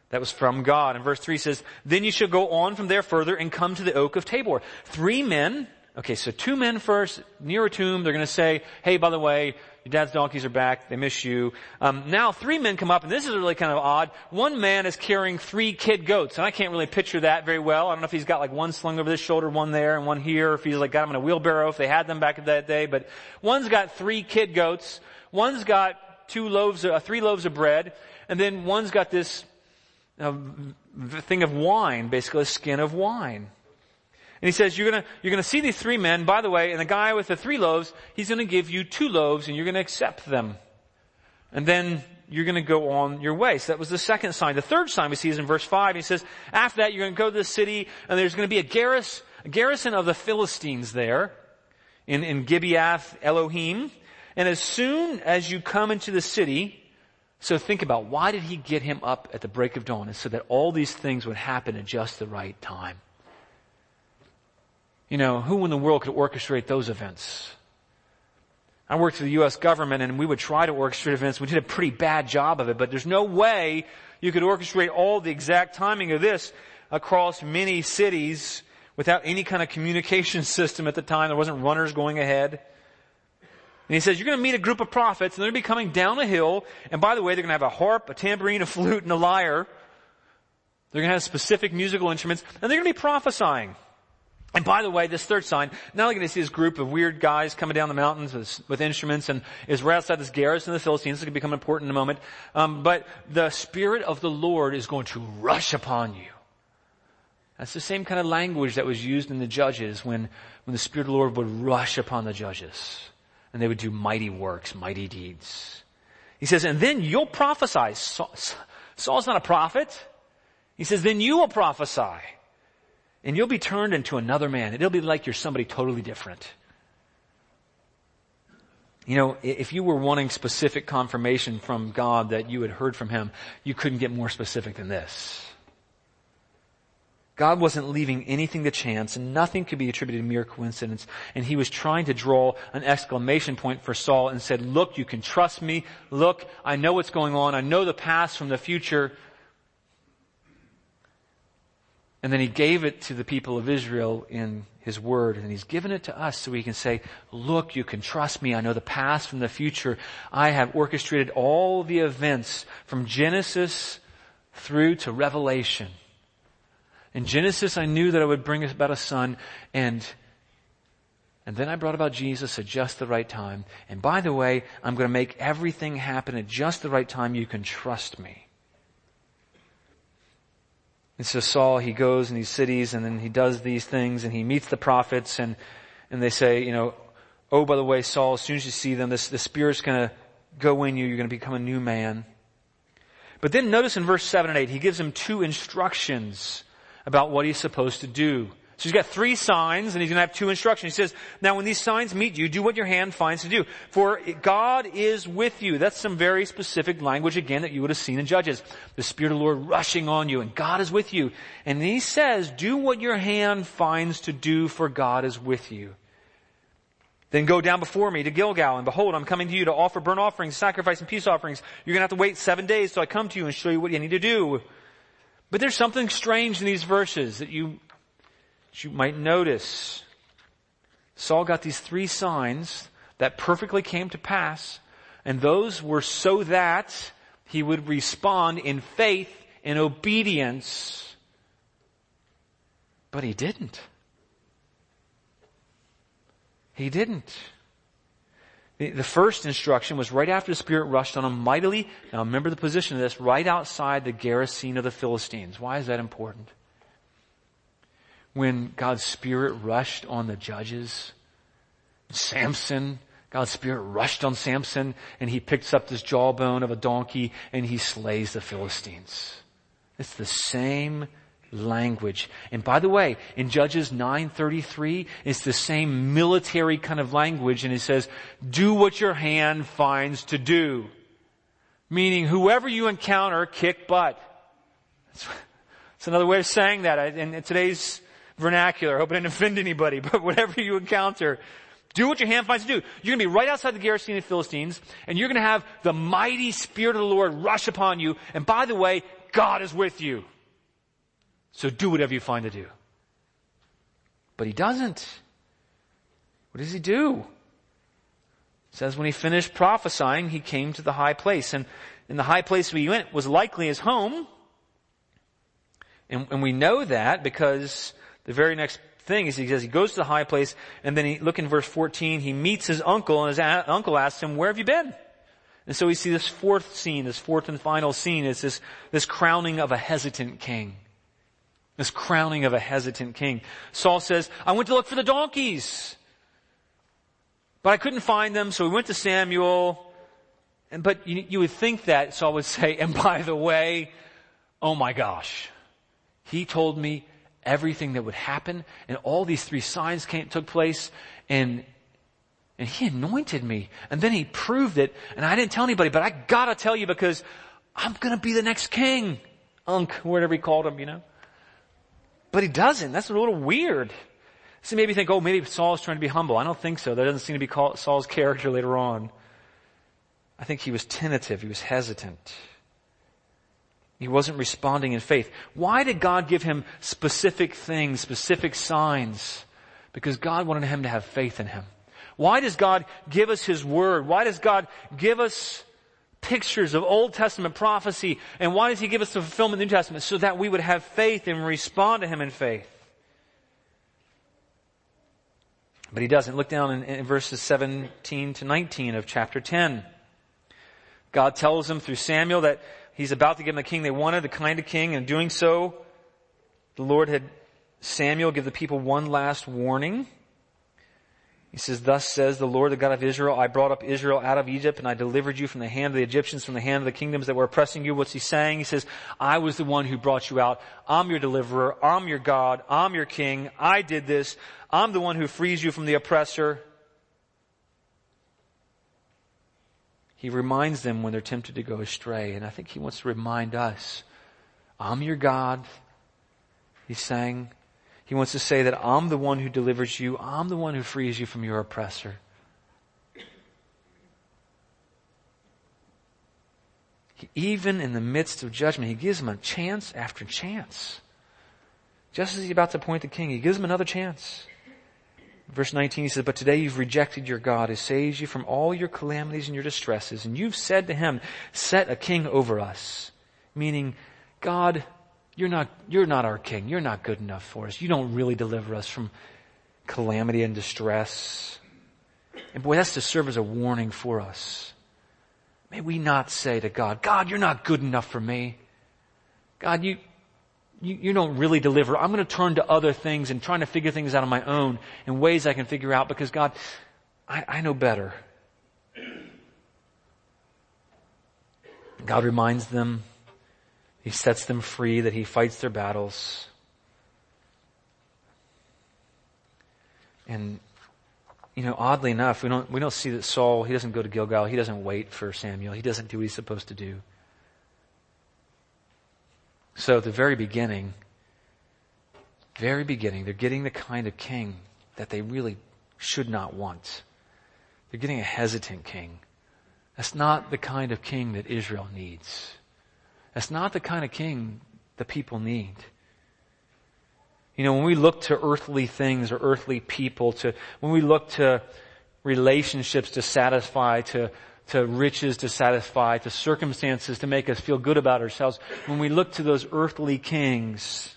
That was from God. And verse 3 says, Then you shall go on from there further and come to the oak of Tabor. Three men, okay, so two men first, near a tomb, they're gonna say, hey, by the way, your dad's donkeys are back. They miss you. Um, now three men come up, and this is really kind of odd. One man is carrying three kid goats, and I can't really picture that very well. I don't know if he's got like one slung over this shoulder, one there, and one here. If he's like got them in a wheelbarrow, if they had them back in that day. But one's got three kid goats. One's got two loaves, uh, three loaves of bread, and then one's got this uh, thing of wine, basically a skin of wine. And he says, you're gonna, you're gonna see these three men, by the way, and the guy with the three loaves, he's gonna give you two loaves and you're gonna accept them. And then you're gonna go on your way. So that was the second sign. The third sign we see is in verse 5. He says, after that you're gonna go to the city and there's gonna be a, garris, a garrison of the Philistines there in, in Gibeath Elohim. And as soon as you come into the city, so think about why did he get him up at the break of dawn? so that all these things would happen at just the right time. You know, who in the world could orchestrate those events? I worked for the U.S. government and we would try to orchestrate events. We did a pretty bad job of it, but there's no way you could orchestrate all the exact timing of this across many cities without any kind of communication system at the time. There wasn't runners going ahead. And he says, you're going to meet a group of prophets and they're going to be coming down a hill. And by the way, they're going to have a harp, a tambourine, a flute, and a lyre. They're going to have specific musical instruments and they're going to be prophesying. And by the way, this third sign, not only going to see this group of weird guys coming down the mountains with, with instruments and is right outside this garrison of the Philistines. This is going to become important in a moment. Um, but the Spirit of the Lord is going to rush upon you. That's the same kind of language that was used in the judges when, when the Spirit of the Lord would rush upon the judges. And they would do mighty works, mighty deeds. He says, and then you'll prophesy. Saul, Saul's not a prophet. He says, then you will prophesy. And you'll be turned into another man. It'll be like you're somebody totally different. You know, if you were wanting specific confirmation from God that you had heard from Him, you couldn't get more specific than this. God wasn't leaving anything to chance and nothing could be attributed to mere coincidence. And he was trying to draw an exclamation point for Saul and said, look, you can trust me. Look, I know what's going on. I know the past from the future. And then he gave it to the people of Israel in his word, and he's given it to us so we can say, look, you can trust me. I know the past from the future. I have orchestrated all the events from Genesis through to Revelation. In Genesis, I knew that I would bring about a son, and And then I brought about Jesus at just the right time. And by the way, I'm going to make everything happen at just the right time. You can trust me. And so Saul, he goes in these cities and then he does these things and he meets the prophets and, and they say, you know, oh, by the way, Saul, as soon as you see them, this, the Spirit's to go in you. You're to become a new man. But then notice in verse 7 and 8, he gives him two instructions about what he's supposed to do. So he's got three signs and he's going to have two instructions. He says, now when these signs meet you, do what your hand finds to do. For God is with you. That's some very specific language again that you would have seen in Judges. The Spirit of the Lord rushing on you and God is with you. And he says, do what your hand finds to do for God is with you. Then go down before me to Gilgal and behold, I'm coming to you to offer burnt offerings, sacrifice and peace offerings. You're going to have to wait seven days till I come to you and show you what you need to do. But there's something strange in these verses that you you might notice. Saul got these three signs that perfectly came to pass, and those were so that he would respond in faith and obedience. But he didn't. He didn't. The first instruction was right after the Spirit rushed on him mightily. Now remember the position of this, right outside the garrison of the Philistines. Why is that important? When God's Spirit rushed on the judges. Samson, God's Spirit rushed on Samson and he picks up this jawbone of a donkey and he slays the Philistines. It's the same language. And by the way, in Judges 9:33, it's the same military kind of language and it says, "Do what your hand finds to do." Meaning whoever you encounter, kick butt. It's another way of saying that. In today's vernacular. Hope I didn't offend anybody, but whatever you encounter, do what your hand finds to do. You're going to be right outside the garrison of the Philistines, and you're going to have the mighty Spirit of the Lord rush upon you. And by the way, God is with you. So do whatever you find to do. But he doesn't. What does he do? It says when he finished prophesying, he came to the high place. And in the high place where he went was likely his home. And, and we know that because the very next thing is he says he goes to the high place and then he, look in verse 14, he meets his uncle and his a- uncle asks him, where have you been? And so we see this fourth scene, this fourth and final scene is this, this crowning of a hesitant king. This crowning of a hesitant king. Saul says, I went to look for the donkeys, but I couldn't find them, so we went to Samuel. And, but you, you would think that Saul would say, and by the way, oh my gosh, he told me everything that would happen, and all these three signs came, took place, and and he anointed me, and then he proved it, and I didn't tell anybody, but I gotta tell you because I'm gonna be the next king, Unk, whatever he called him, you know. But he doesn't. That's a little weird. So maybe think, oh, maybe Saul's trying to be humble. I don't think so. That doesn't seem to be Saul's character later on. I think he was tentative. He was hesitant. He wasn't responding in faith. Why did God give him specific things, specific signs? Because God wanted him to have faith in him. Why does God give us His Word? Why does God give us pictures of Old Testament prophecy? And why does He give us the fulfillment of the New Testament? So that we would have faith and respond to Him in faith. But He doesn't. Look down in, in verses 17 to 19 of chapter 10. God tells him through Samuel that he's about to give them the king they wanted, the kind of king, and doing so, the Lord had Samuel give the people one last warning. He says, Thus says the Lord, the God of Israel, I brought up Israel out of Egypt and I delivered you from the hand of the Egyptians, from the hand of the kingdoms that were oppressing you. What's he saying? He says, I was the one who brought you out. I'm your deliverer. I'm your God. I'm your king. I did this. I'm the one who frees you from the oppressor. He reminds them when they're tempted to go astray. And I think he wants to remind us, I'm your God. He's saying, he wants to say that I'm the one who delivers you. I'm the one who frees you from your oppressor. He, even in the midst of judgment, he gives them a chance after chance. Just as he's about to appoint the king, he gives them another chance. Verse 19, he says, But today you've rejected your God who saves you from all your calamities and your distresses, and you've said to him, Set a king over us. Meaning, God, you're not, you're not our king. You're not good enough for us. You don't really deliver us from calamity and distress. And boy, that's to serve as a warning for us. May we not say to God, God, you're not good enough for me. God, you, you, you don't really deliver. I'm going to turn to other things and trying to figure things out on my own in ways I can figure out because God, I, I know better. God reminds them, He sets them free, that He fights their battles. And, you know, oddly enough, we don't, we don't see that Saul, he doesn't go to Gilgal, he doesn't wait for Samuel, he doesn't do what he's supposed to do. So at the very beginning, very beginning, they're getting the kind of king that they really should not want. They're getting a hesitant king. That's not the kind of king that Israel needs. That's not the kind of king the people need. You know, when we look to earthly things or earthly people, to, when we look to relationships to satisfy, to to riches to satisfy, to circumstances to make us feel good about ourselves, when we look to those earthly kings,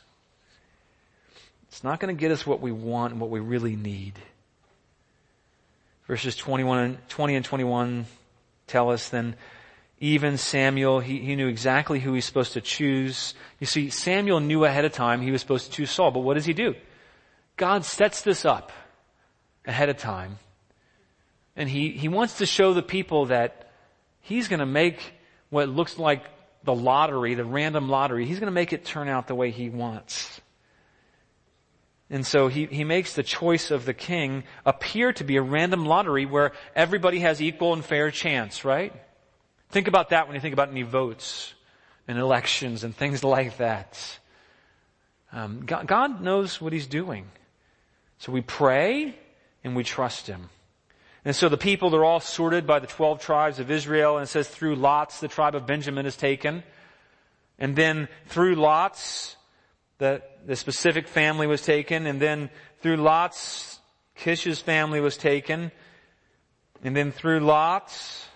it's not going to get us what we want and what we really need. Verses 21 and, 20 and 21 tell us then, even Samuel, he, he knew exactly who he's supposed to choose. You see, Samuel knew ahead of time he was supposed to choose Saul, but what does he do? God sets this up ahead of time and he, he wants to show the people that he's going to make what looks like the lottery, the random lottery, he's going to make it turn out the way he wants. And so he, he makes the choice of the king appear to be a random lottery where everybody has equal and fair chance, right? Think about that when you think about any votes and elections and things like that. Um, God, God knows what he's doing. So we pray and we trust him. And so the people, they're all sorted by the 12 tribes of Israel, and it says through lots, the tribe of Benjamin is taken. And then through lots, the, the specific family was taken, and then through lots, Kish's family was taken, and then through lots,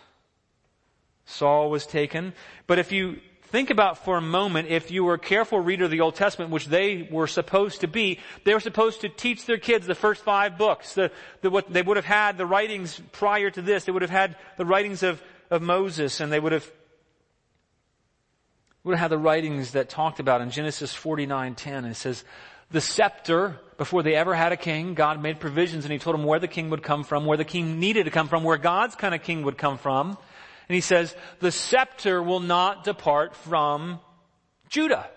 Saul was taken. But if you think about for a moment, if you were a careful reader of the Old Testament, which they were supposed to be, they were supposed to teach their kids the first five books. The, the, what, they would have had the writings prior to this. They would have had the writings of, of Moses, and they would have would have had the writings that talked about in Genesis 49:10. It says, the scepter, before they ever had a king, God made provisions and he told them where the king would come from, where the king needed to come from, where God's kind of king would come from. And he says, the scepter will not depart from Judah,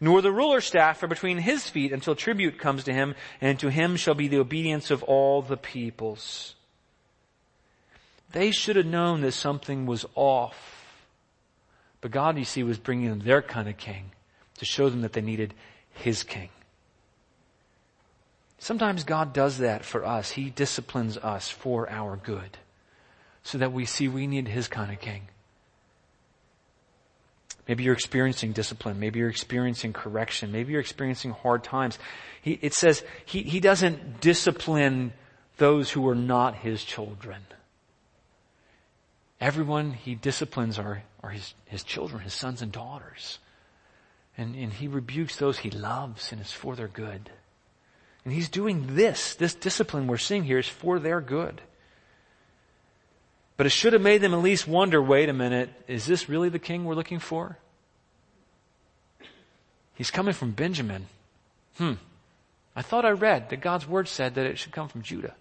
nor the ruler's staff from between his feet until tribute comes to him, and to him shall be the obedience of all the peoples. They should have known that something was off. But God, you see, was bringing them their kind of king to show them that they needed his king. Sometimes God does that for us. He disciplines us for our good so that we see we need His kind of king. Maybe you're experiencing discipline. Maybe you're experiencing correction. Maybe you're experiencing hard times. He, it says he, he doesn't discipline those who are not His children. Everyone He disciplines are, are his, his children, His sons and daughters. And, and He rebukes those He loves and it's for their good. And He's doing this, this discipline we're seeing here is for their good. But it should have made them at least wonder, wait a minute, is this really the king we're looking for? He's coming from Benjamin. Hmm. I thought I read that God's word said that it should come from Judah.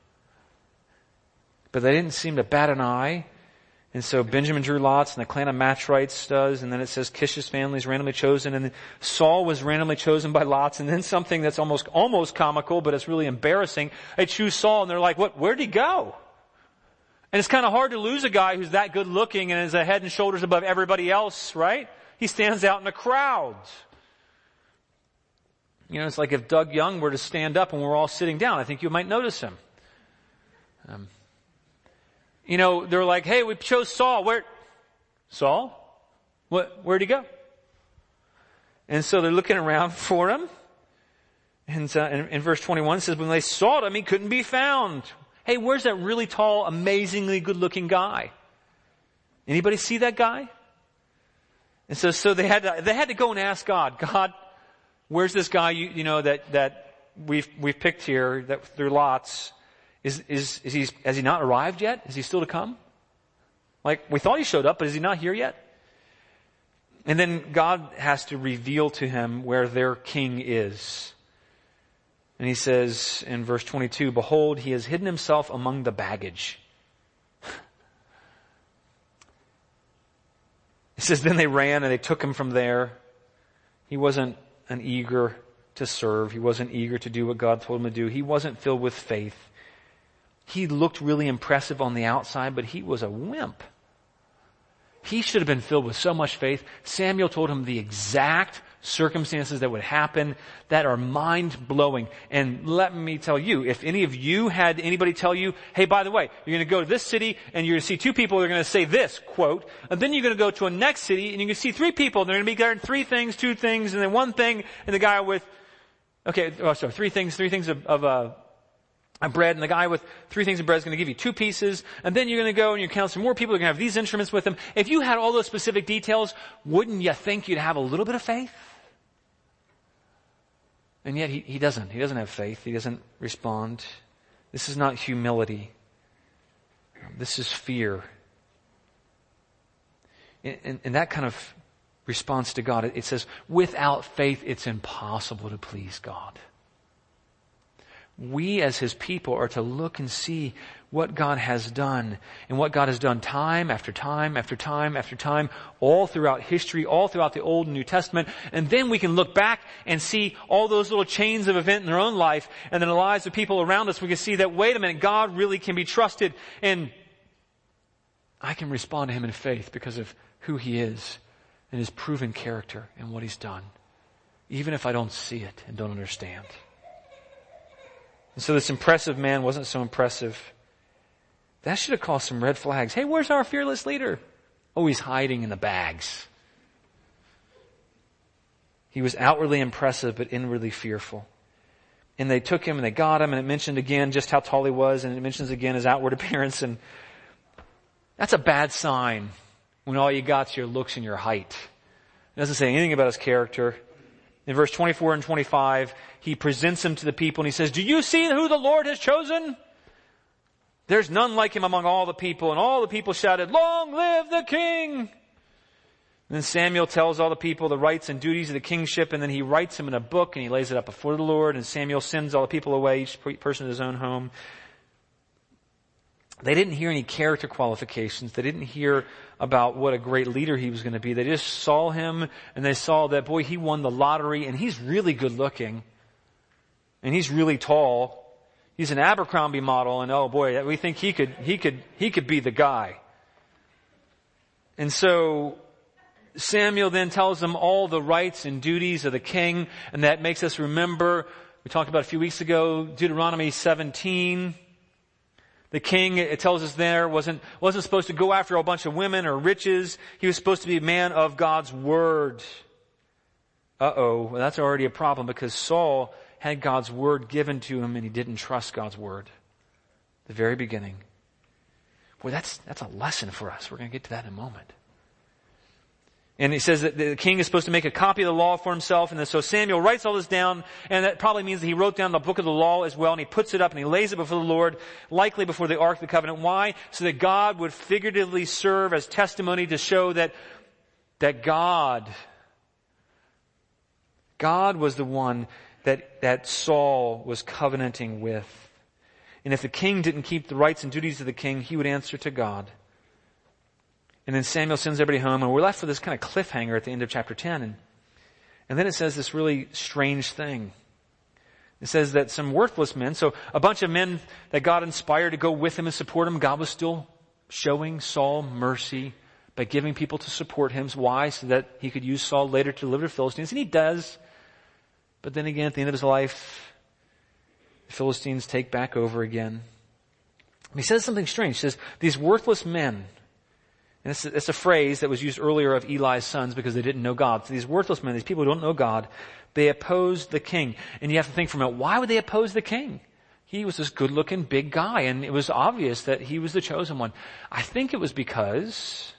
But they didn't seem to bat an eye. And so Benjamin drew lots and the clan of Matrites does. And then it says Kish's family is randomly chosen. And Saul was randomly chosen by lots. And then something that's almost, almost comical, but it's really embarrassing. They choose Saul and they're like, what, where'd he go? And it's kind of hard to lose a guy who's that good looking and is a head and shoulders above everybody else, right? He stands out in the crowd. You know, it's like if Doug Young were to stand up and we're all sitting down, I think you might notice him. Um, you know, they're like, hey, we chose Saul. Where? Saul? What, where'd he go? And so they're looking around for him. And uh, in, in verse 21 it says, when they sought him, he couldn't be found. Hey, where's that really tall, amazingly good looking guy? Anybody see that guy? And so, so they had to, they had to go and ask God, God, where's this guy you, you know, that, that we've, we've picked here that through lots, is, is, is he, has he not arrived yet? Is he still to come? Like, we thought he showed up, but is he not here yet? And then God has to reveal to him where their king is. And he says in verse 22, Behold, he has hidden himself among the baggage. He says, Then they ran and they took him from there. He wasn't an eager to serve. He wasn't eager to do what God told him to do. He wasn't filled with faith. He looked really impressive on the outside, but he was a wimp. He should have been filled with so much faith. Samuel told him the exact circumstances that would happen that are mind blowing. And let me tell you, if any of you had anybody tell you, hey, by the way, you're going to go to this city and you're going to see two people, they're going to say this quote, and then you're going to go to a next city and you're going to see three people, and they're going to be there three things, two things, and then one thing, and the guy with, okay, oh, sorry, three things, three things of, of uh, bread, and the guy with three things of bread is going to give you two pieces, and then you're going to go and you count some more people, you're going to have these instruments with them. If you had all those specific details, wouldn't you think you'd have a little bit of faith? And yet he, he doesn't. He doesn't have faith. He doesn't respond. This is not humility. This is fear. And, and, that kind of response to God, it says, without faith, it's impossible to please God we as his people are to look and see what God has done and what God has done time after time after time after time all throughout history, all throughout the Old and New Testament. And then we can look back and see all those little chains of event in our own life and in the lives of people around us. We can see that, wait a minute, God really can be trusted and I can respond to him in faith because of who he is and his proven character and what he's done. Even if I don't see it and don't understand. And so this impressive man wasn't so impressive. That should have caused some red flags. Hey, where's our fearless leader? Oh, he's hiding in the bags. He was outwardly impressive, but inwardly fearful. And they took him and they got him, and it mentioned again just how tall he was, and it mentions again his outward appearance, and that's a bad sign when all you got's your looks and your height. It doesn't say anything about his character. In verse 24 and 25, he presents him to the people and he says, Do you see who the Lord has chosen? There's none like him among all the people. And all the people shouted, Long live the king! Then Samuel tells all the people the rights and duties of the kingship, and then he writes them in a book and he lays it up before the Lord, and Samuel sends all the people away, each person to his own home. They didn't hear any character qualifications. They didn't hear about what a great leader he was going to be. They just saw him and they saw that, boy, he won the lottery and he's really good looking. And he's really tall. He's an Abercrombie model and oh boy, we think he could, he could, he could be the guy. And so Samuel then tells them all the rights and duties of the king and that makes us remember, we talked about a few weeks ago, Deuteronomy 17, the king, it tells us there, wasn't, wasn't supposed to go after a bunch of women or riches. He was supposed to be a man of God's word. Uh-oh, well, that's already a problem because Saul had God's word given to him and he didn't trust God's word. The very beginning. Well, that's, that's a lesson for us. We're going to get to that in a moment. And he says that the king is supposed to make a copy of the law for himself. And so Samuel writes all this down, and that probably means that he wrote down the book of the law as well, and he puts it up and he lays it before the Lord, likely before the Ark of the Covenant. Why? So that God would figuratively serve as testimony to show that, that God, God was the one that, that Saul was covenanting with. And if the king didn't keep the rights and duties of the king, he would answer to God. And then Samuel sends everybody home, and we're left with this kind of cliffhanger at the end of chapter 10. And, and then it says this really strange thing. It says that some worthless men, so a bunch of men that God inspired to go with him and support him, God was still showing Saul mercy by giving people to support him. Why? So that he could use Saul later to deliver the Philistines. And he does. But then again, at the end of his life, the Philistines take back over again. He says something strange. He says, these worthless men and it's, it's a phrase that was used earlier of Eli's sons because they didn't know God. So these worthless men, these people who don't know God, they opposed the king. And you have to think for a minute, why would they oppose the king? He was this good looking big guy and it was obvious that he was the chosen one. I think it was because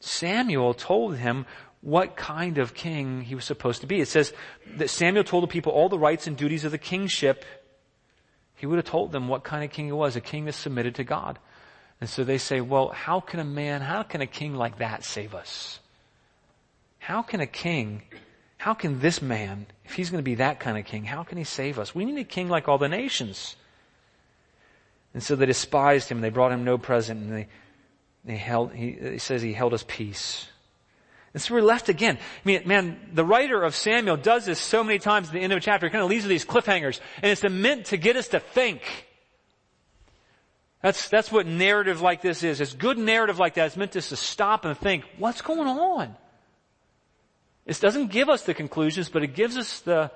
Samuel told him what kind of king he was supposed to be. It says that Samuel told the people all the rights and duties of the kingship. He would have told them what kind of king he was, a king that submitted to God. And so they say, well, how can a man, how can a king like that save us? How can a king, how can this man, if he's going to be that kind of king, how can he save us? We need a king like all the nations. And so they despised him. And they brought him no present, and they, they held. He, he says he held us peace. And so we're left again. I mean, man, the writer of Samuel does this so many times at the end of a chapter. He kind of leaves with these cliffhangers, and it's meant to get us to think. That's, that's what narrative like this is. It's good narrative like that. It's meant us to stop and think, what's going on? This doesn't give us the conclusions, but it gives us the,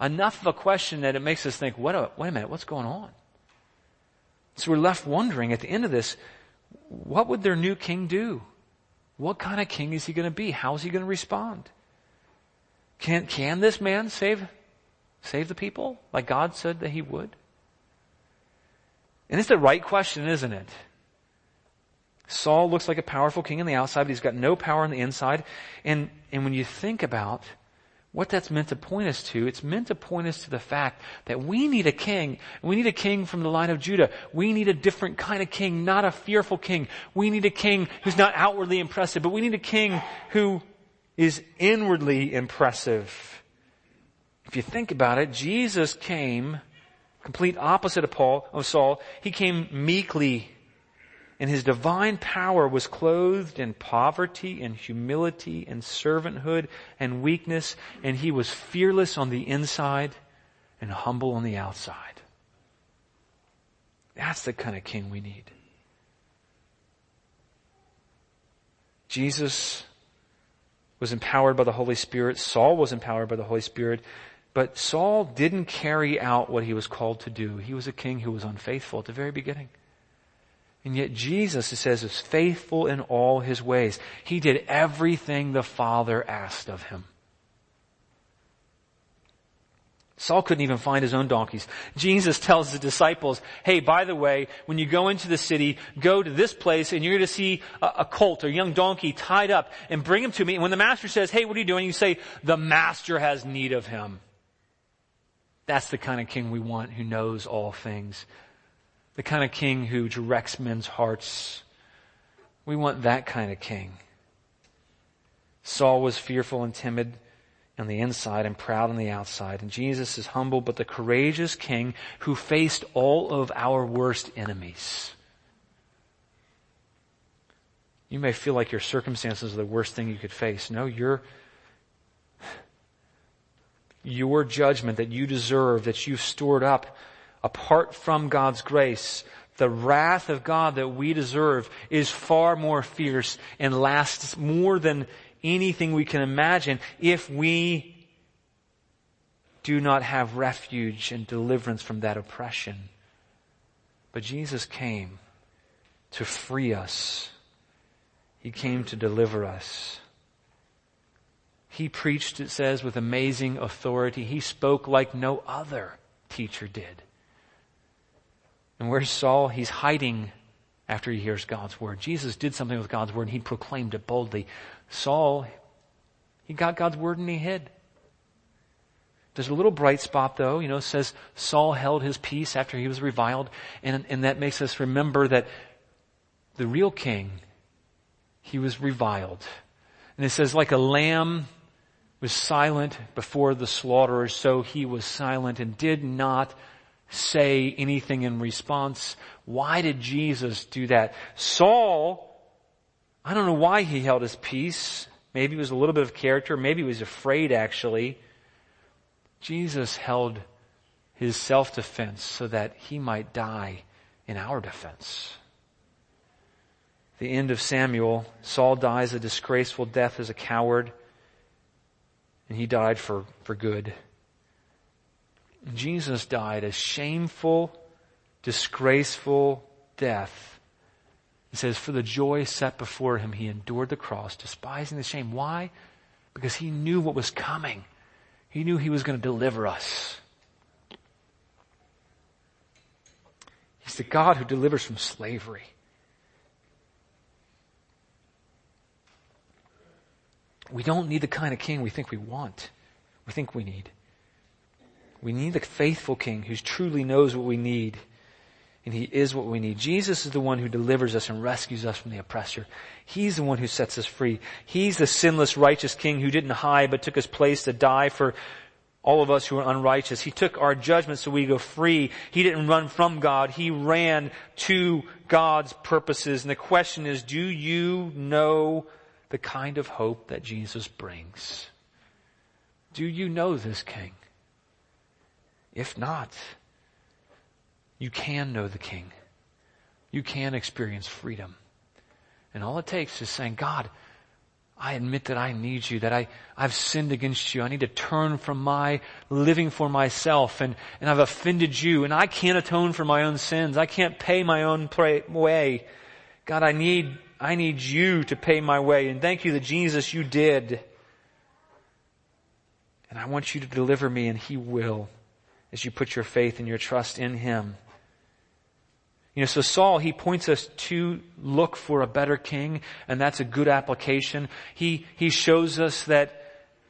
enough of a question that it makes us think, what a, wait a minute, what's going on? So we're left wondering at the end of this, what would their new king do? What kind of king is he going to be? How is he going to respond? Can, can this man save, save the people like God said that he would? And it's the right question, isn't it? Saul looks like a powerful king on the outside, but he's got no power on the inside. And, and when you think about what that's meant to point us to, it's meant to point us to the fact that we need a king. We need a king from the line of Judah. We need a different kind of king, not a fearful king. We need a king who's not outwardly impressive, but we need a king who is inwardly impressive. If you think about it, Jesus came complete opposite of Paul, of Saul. He came meekly and his divine power was clothed in poverty and humility and servanthood and weakness, and he was fearless on the inside and humble on the outside. That's the kind of king we need. Jesus was empowered by the Holy Spirit. Saul was empowered by the Holy Spirit. But Saul didn't carry out what he was called to do. He was a king who was unfaithful at the very beginning. And yet Jesus, it says, is faithful in all his ways. He did everything the Father asked of him. Saul couldn't even find his own donkeys. Jesus tells the disciples, hey, by the way, when you go into the city, go to this place and you're going to see a, a colt or a young donkey tied up and bring him to me. And when the master says, hey, what are you doing? You say, the master has need of him. That's the kind of king we want who knows all things the kind of king who directs men's hearts. We want that kind of king. Saul was fearful and timid on the inside and proud on the outside. And Jesus is humble but the courageous king who faced all of our worst enemies. You may feel like your circumstances are the worst thing you could face. No, your, your judgment that you deserve, that you've stored up apart from God's grace, the wrath of God that we deserve is far more fierce and lasts more than anything we can imagine if we do not have refuge and deliverance from that oppression. But Jesus came to free us. He came to deliver us. He preached, it says, with amazing authority. He spoke like no other teacher did. And where's Saul? He's hiding after he hears God's word. Jesus did something with God's word and he proclaimed it boldly. Saul, he got God's word and he hid. There's a little bright spot though, you know, says Saul held his peace after he was reviled. And, and that makes us remember that the real king, he was reviled. And it says like a lamb was silent before the slaughter, so he was silent and did not say anything in response. Why did Jesus do that? Saul, I don't know why he held his peace. Maybe it was a little bit of character. Maybe he was afraid actually. Jesus held his self-defense so that he might die in our defense. The end of Samuel, Saul dies a disgraceful death as a coward, and he died for, for good. Jesus died a shameful, disgraceful death. He says, for the joy set before him, he endured the cross, despising the shame. Why? Because he knew what was coming. He knew he was going to deliver us. He's the God who delivers from slavery. We don't need the kind of king we think we want, we think we need. We need the faithful king who truly knows what we need. And he is what we need. Jesus is the one who delivers us and rescues us from the oppressor. He's the one who sets us free. He's the sinless, righteous king who didn't hide but took his place to die for all of us who are unrighteous. He took our judgment so we go free. He didn't run from God. He ran to God's purposes. And the question is, do you know the kind of hope that Jesus brings? Do you know this King? If not, you can know the King. You can experience freedom. And all it takes is saying, God, I admit that I need you, that I, I've sinned against you. I need to turn from my living for myself and, and I've offended you and I can't atone for my own sins. I can't pay my own pray, way. God, I need, I need you to pay my way. And thank you that Jesus, you did. And I want you to deliver me and He will as you put your faith and your trust in Him. You know, so Saul, he points us to look for a better king, and that's a good application. He, he shows us that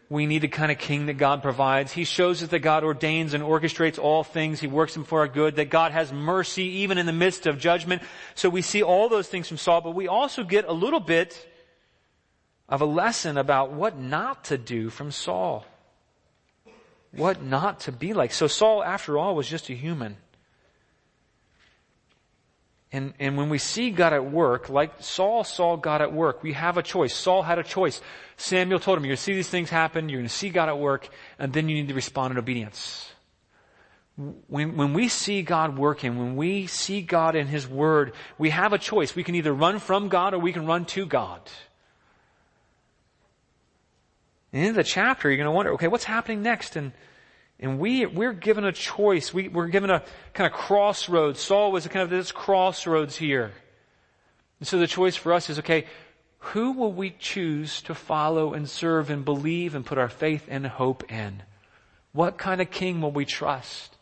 we need the kind of king that God provides. He shows us that God ordains and orchestrates all things. He works them for our good, that God has mercy even in the midst of judgment. So we see all those things from Saul, but we also get a little bit of a lesson about what not to do from Saul. What not to be like. So Saul, after all, was just a human. And, and when we see God at work, like Saul saw God at work, we have a choice. Saul had a choice. Samuel told him, you're going to see these things happen, you're going to see God at work, and then you need to respond in obedience. When, when we see God working, when we see God in His Word, we have a choice. We can either run from God or we can run to God. And in the chapter, you're going to wonder, okay, what's happening next? And and we, we're given a choice. We, we're given a kind of crossroads. Saul was kind of this crossroads here. And so the choice for us is, okay, who will we choose to follow and serve and believe and put our faith and hope in? What kind of king will we trust?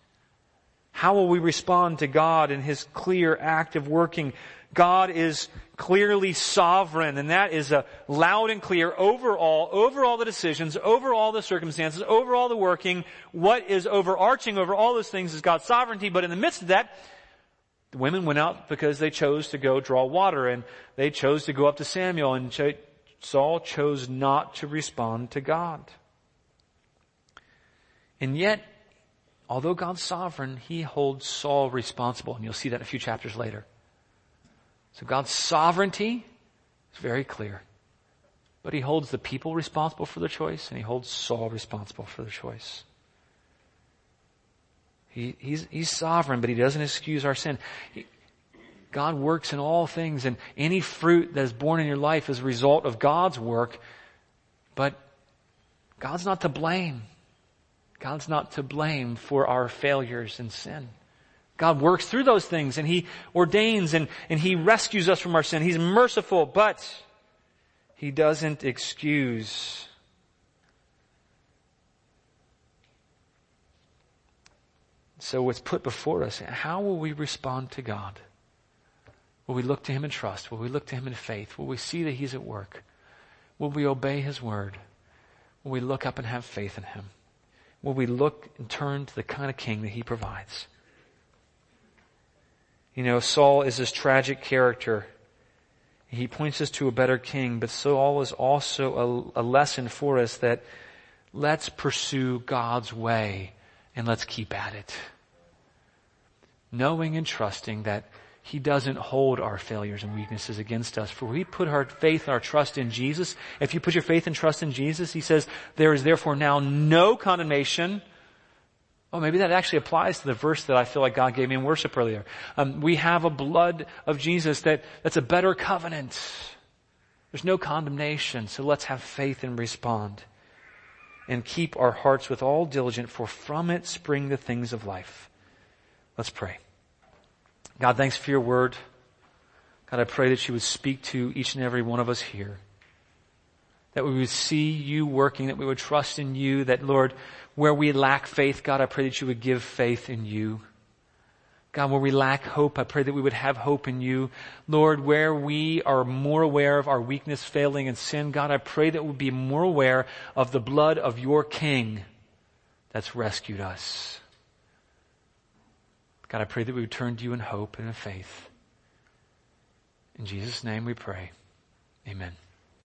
How will we respond to God in His clear, active working? God is clearly sovereign, and that is a loud and clear over all, over all the decisions, over all the circumstances, over all the working. What is overarching over all those things is God's sovereignty, but in the midst of that, the women went out because they chose to go draw water, and they chose to go up to Samuel, and Saul chose not to respond to God. And yet, although God's sovereign, he holds Saul responsible, and you'll see that a few chapters later. So God's sovereignty is very clear. But he holds the people responsible for their choice, and he holds Saul responsible for their choice. He, he's, he's sovereign, but he doesn't excuse our sin. He, God works in all things, and any fruit that is born in your life is a result of God's work, but God's not to blame. God's not to blame for our failures and sin. God works through those things and He ordains and, and He rescues us from our sin. He's merciful, but He doesn't excuse. So what's put before us, how will we respond to God? Will we look to Him in trust? Will we look to Him in faith? Will we see that He's at work? Will we obey His word? Will we look up and have faith in Him? Will we look and turn to the kind of king that He provides? You know, Saul is this tragic character. He points us to a better king, but Saul is also a, a lesson for us that let's pursue God's way and let's keep at it. Knowing and trusting that he doesn't hold our failures and weaknesses against us. For we put our faith and our trust in Jesus. If you put your faith and trust in Jesus, he says, there is therefore now no condemnation Oh, maybe that actually applies to the verse that I feel like God gave me in worship earlier. Um, we have a blood of Jesus that, that's a better covenant. There's no condemnation, so let's have faith and respond. And keep our hearts with all diligence, for from it spring the things of life. Let's pray. God, thanks for your word. God, I pray that you would speak to each and every one of us here. That we would see you working, that we would trust in you, that Lord, where we lack faith, God, I pray that you would give faith in you. God, where we lack hope, I pray that we would have hope in you. Lord, where we are more aware of our weakness, failing, and sin, God, I pray that we'll be more aware of the blood of your King that's rescued us. God, I pray that we would turn to you in hope and in faith. In Jesus' name we pray. Amen.